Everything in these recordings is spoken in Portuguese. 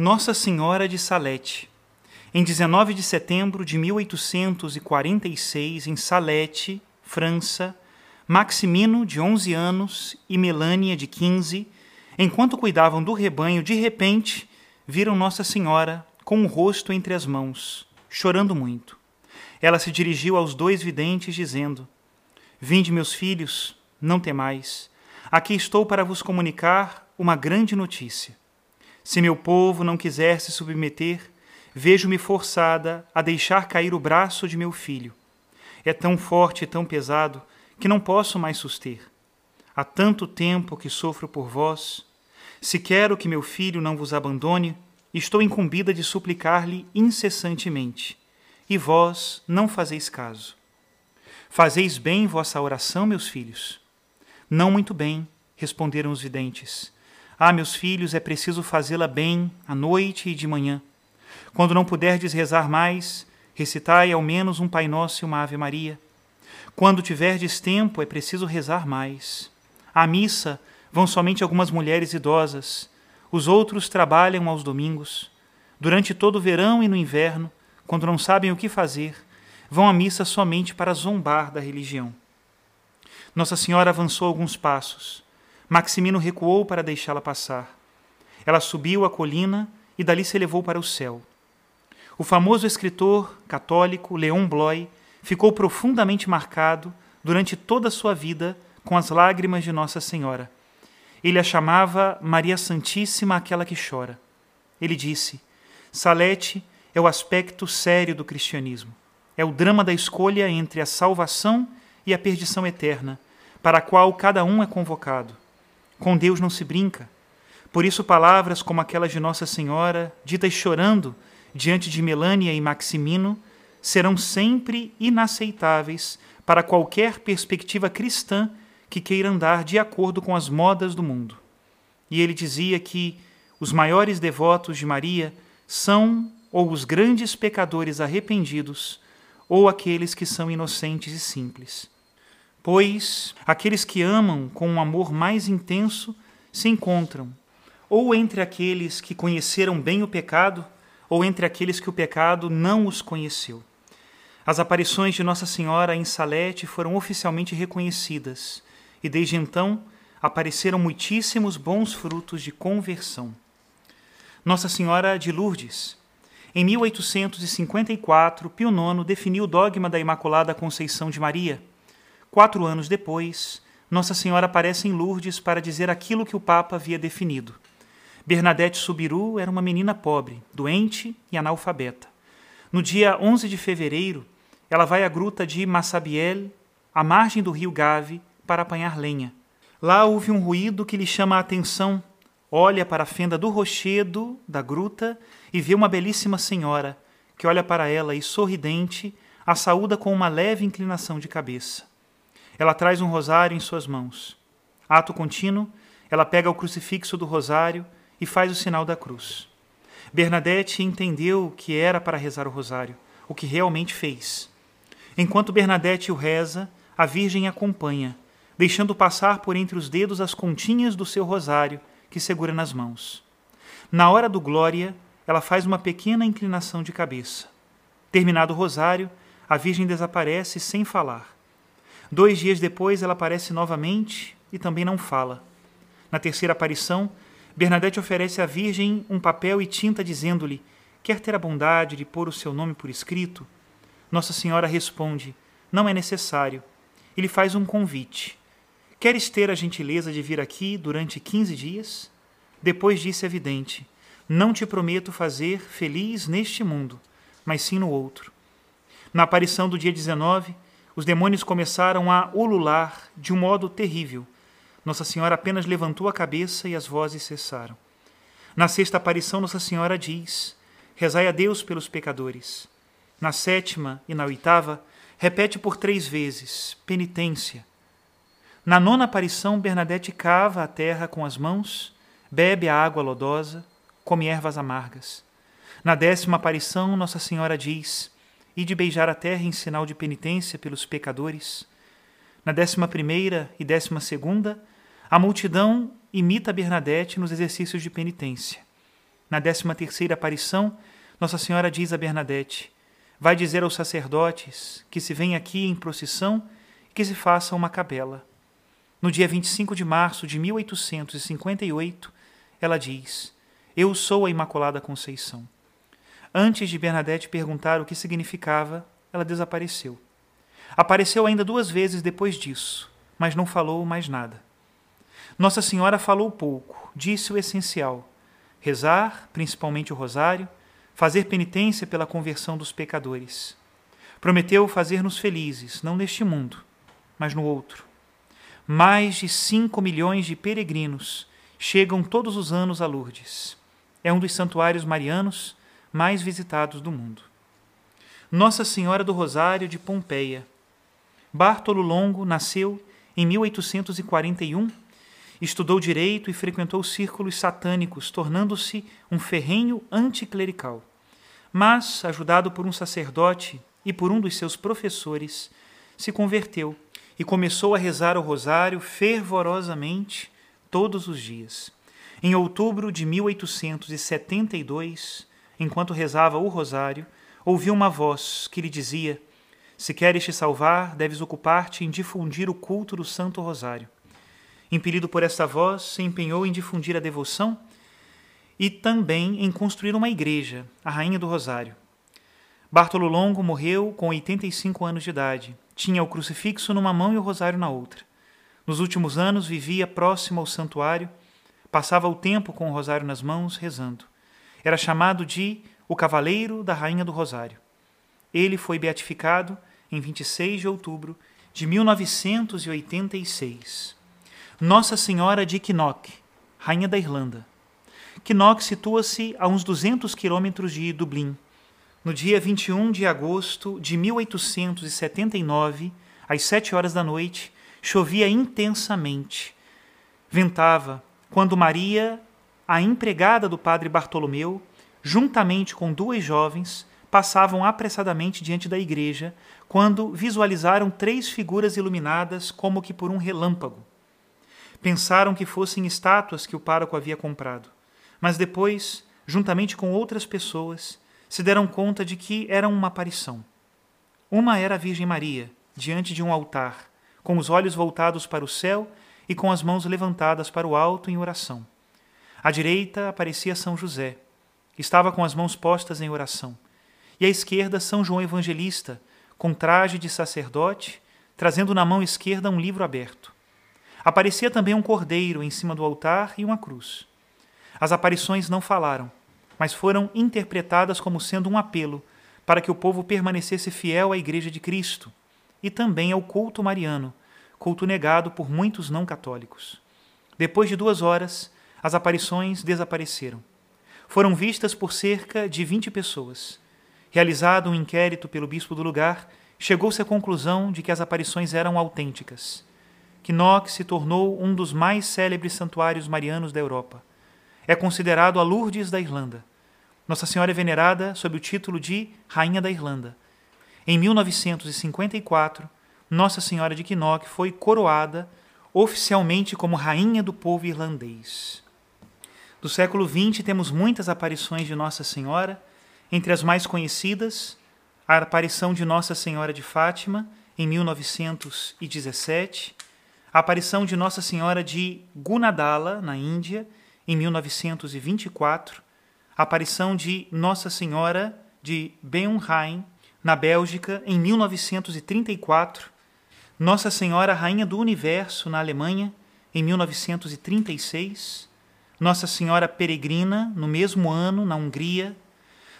Nossa Senhora de Salete. Em 19 de setembro de 1846, em Salete, França, Maximino, de 11 anos, e Melânia, de 15, enquanto cuidavam do rebanho, de repente viram Nossa Senhora com o rosto entre as mãos, chorando muito. Ela se dirigiu aos dois videntes, dizendo: Vinde, meus filhos, não temais. Aqui estou para vos comunicar uma grande notícia. Se meu povo não quiser se submeter, vejo-me forçada a deixar cair o braço de meu filho. É tão forte e tão pesado que não posso mais suster. Há tanto tempo que sofro por vós. Se quero que meu filho não vos abandone, estou incumbida de suplicar-lhe incessantemente, e vós não fazeis caso. Fazeis bem vossa oração, meus filhos? Não muito bem, responderam os videntes. Ah, meus filhos, é preciso fazê-la bem, à noite e de manhã. Quando não puderdes rezar mais, recitai ao menos um Pai Nosso e uma Ave Maria. Quando tiverdes tempo, é preciso rezar mais. À missa vão somente algumas mulheres idosas. Os outros trabalham aos domingos. Durante todo o verão e no inverno, quando não sabem o que fazer, vão à missa somente para zombar da religião. Nossa Senhora avançou alguns passos. Maximino recuou para deixá-la passar. Ela subiu a colina e dali se elevou para o céu. O famoso escritor católico Leon Bloy ficou profundamente marcado durante toda a sua vida com as lágrimas de Nossa Senhora. Ele a chamava Maria Santíssima, aquela que chora. Ele disse: Salete é o aspecto sério do cristianismo. É o drama da escolha entre a salvação e a perdição eterna, para a qual cada um é convocado. Com Deus não se brinca. Por isso, palavras como aquelas de Nossa Senhora, ditas chorando diante de Melânia e Maximino, serão sempre inaceitáveis para qualquer perspectiva cristã que queira andar de acordo com as modas do mundo. E ele dizia que os maiores devotos de Maria são ou os grandes pecadores arrependidos, ou aqueles que são inocentes e simples. Pois aqueles que amam com um amor mais intenso se encontram, ou entre aqueles que conheceram bem o pecado, ou entre aqueles que o pecado não os conheceu. As aparições de Nossa Senhora em Salete foram oficialmente reconhecidas, e desde então apareceram muitíssimos bons frutos de conversão. Nossa Senhora de Lourdes. Em 1854, Pio IX definiu o dogma da Imaculada Conceição de Maria Quatro anos depois, Nossa Senhora aparece em Lourdes para dizer aquilo que o Papa havia definido. Bernadette Subiru era uma menina pobre, doente e analfabeta. No dia 11 de fevereiro, ela vai à gruta de Massabielle, à margem do rio Gave, para apanhar lenha. Lá ouve um ruído que lhe chama a atenção. Olha para a fenda do rochedo da gruta e vê uma belíssima senhora que olha para ela e, sorridente, a saúda com uma leve inclinação de cabeça. Ela traz um rosário em suas mãos. Ato contínuo, ela pega o crucifixo do rosário e faz o sinal da cruz. Bernadette entendeu que era para rezar o rosário, o que realmente fez. Enquanto Bernadette o reza, a Virgem acompanha, deixando passar por entre os dedos as continhas do seu rosário que segura nas mãos. Na hora do Glória, ela faz uma pequena inclinação de cabeça. Terminado o rosário, a Virgem desaparece sem falar. Dois dias depois, ela aparece novamente e também não fala. Na terceira aparição, Bernadette oferece à Virgem um papel e tinta, dizendo-lhe: Quer ter a bondade de pôr o seu nome por escrito? Nossa Senhora responde: Não é necessário. Ele faz um convite. Queres ter a gentileza de vir aqui durante quinze dias? Depois disse a vidente: Não te prometo fazer feliz neste mundo, mas sim no outro. Na aparição do dia 19, os demônios começaram a ulular de um modo terrível. Nossa Senhora apenas levantou a cabeça e as vozes cessaram. Na sexta aparição, Nossa Senhora diz: Rezai a Deus pelos pecadores. Na sétima e na oitava, repete por três vezes: penitência. Na nona aparição, Bernadette cava a terra com as mãos, bebe a água lodosa, come ervas amargas. Na décima aparição, Nossa Senhora diz: e de beijar a terra em sinal de penitência pelos pecadores. Na décima primeira e décima segunda, a multidão imita Bernadette nos exercícios de penitência. Na décima terceira aparição, Nossa Senhora diz a Bernadette: Vai dizer aos sacerdotes que se vem aqui em procissão e que se faça uma capela. No dia 25 de março de 1858, ela diz: Eu sou a Imaculada Conceição. Antes de Bernadette perguntar o que significava, ela desapareceu. Apareceu ainda duas vezes depois disso, mas não falou mais nada. Nossa Senhora falou pouco, disse o essencial: rezar, principalmente o rosário, fazer penitência pela conversão dos pecadores. Prometeu fazer-nos felizes, não neste mundo, mas no outro. Mais de cinco milhões de peregrinos chegam todos os anos a Lourdes. É um dos santuários marianos mais visitados do mundo. Nossa Senhora do Rosário de Pompeia. Bartolo Longo nasceu em 1841, estudou direito e frequentou círculos satânicos, tornando-se um ferrenho anticlerical. Mas, ajudado por um sacerdote e por um dos seus professores, se converteu e começou a rezar o rosário fervorosamente todos os dias. Em outubro de 1872, enquanto rezava o rosário, ouviu uma voz que lhe dizia: Se queres te salvar, deves ocupar-te em difundir o culto do Santo Rosário. Impelido por esta voz, se empenhou em difundir a devoção e também em construir uma igreja, a Rainha do Rosário. Bartolo Longo morreu com 85 anos de idade. Tinha o crucifixo numa mão e o rosário na outra. Nos últimos anos vivia próximo ao santuário, passava o tempo com o rosário nas mãos, rezando. Era chamado de o Cavaleiro da Rainha do Rosário. Ele foi beatificado em 26 de outubro de 1986. Nossa Senhora de Kinnock, Rainha da Irlanda. Kinnock situa-se a uns 200 quilômetros de Dublin. No dia 21 de agosto de 1879, às sete horas da noite, chovia intensamente. Ventava, quando Maria, a empregada do padre Bartolomeu, juntamente com duas jovens, passavam apressadamente diante da igreja quando visualizaram três figuras iluminadas como que por um relâmpago. Pensaram que fossem estátuas que o pároco havia comprado, mas depois, juntamente com outras pessoas, se deram conta de que eram uma aparição. Uma era a Virgem Maria, diante de um altar, com os olhos voltados para o céu e com as mãos levantadas para o alto em oração. À direita aparecia São José, que estava com as mãos postas em oração, e à esquerda São João Evangelista, com traje de sacerdote, trazendo na mão esquerda um livro aberto. Aparecia também um cordeiro em cima do altar e uma cruz. As aparições não falaram, mas foram interpretadas como sendo um apelo para que o povo permanecesse fiel à Igreja de Cristo e também ao culto mariano, culto negado por muitos não católicos. Depois de duas horas, as aparições desapareceram. Foram vistas por cerca de 20 pessoas. Realizado um inquérito pelo bispo do lugar, chegou-se à conclusão de que as aparições eram autênticas. Knox se tornou um dos mais célebres santuários marianos da Europa. É considerado a Lourdes da Irlanda. Nossa Senhora é venerada sob o título de Rainha da Irlanda. Em 1954, Nossa Senhora de Knock foi coroada oficialmente como Rainha do povo irlandês. Do século XX temos muitas aparições de Nossa Senhora, entre as mais conhecidas, a aparição de Nossa Senhora de Fátima em 1917, a aparição de Nossa Senhora de Gunadala na Índia em 1924, a aparição de Nossa Senhora de Benheim, na Bélgica, em 1934, Nossa Senhora Rainha do Universo, na Alemanha, em 1936, Nossa Senhora Peregrina, no mesmo ano, na Hungria,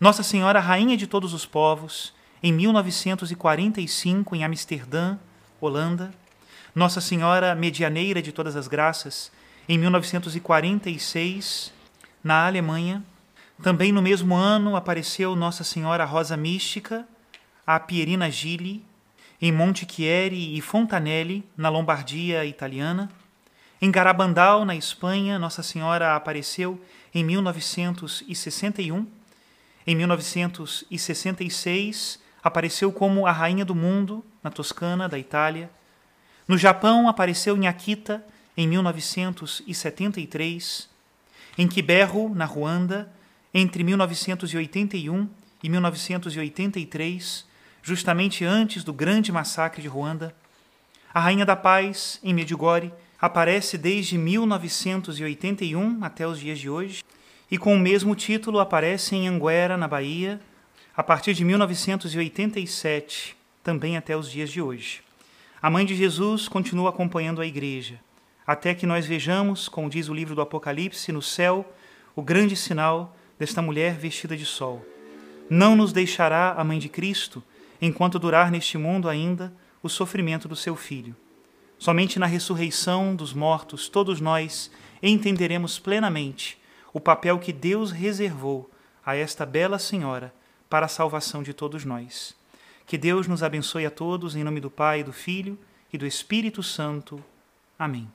Nossa Senhora Rainha de Todos os Povos, em 1945, em Amsterdã, Holanda, Nossa Senhora Medianeira de Todas as Graças, em 1946, na Alemanha, também no mesmo ano apareceu Nossa Senhora Rosa Mística, a Pierina Gili, em Montichieri e Fontanelli, na Lombardia italiana. Em Garabandal, na Espanha, Nossa Senhora apareceu em 1961. Em 1966, apareceu como a Rainha do Mundo, na Toscana, da Itália. No Japão, apareceu em Akita, em 1973. Em Kibeho, na Ruanda, entre 1981 e 1983, justamente antes do grande massacre de Ruanda. A Rainha da Paz, em Medjugorje, aparece desde 1981 até os dias de hoje, e com o mesmo título aparece em Anguera, na Bahia, a partir de 1987, também até os dias de hoje. A Mãe de Jesus continua acompanhando a Igreja, até que nós vejamos, como diz o livro do Apocalipse, no céu, o grande sinal desta mulher vestida de sol. Não nos deixará a Mãe de Cristo enquanto durar neste mundo ainda o sofrimento do seu Filho. Somente na ressurreição dos mortos, todos nós entenderemos plenamente o papel que Deus reservou a esta bela senhora para a salvação de todos nós. Que Deus nos abençoe a todos, em nome do Pai, do Filho e do Espírito Santo. Amém.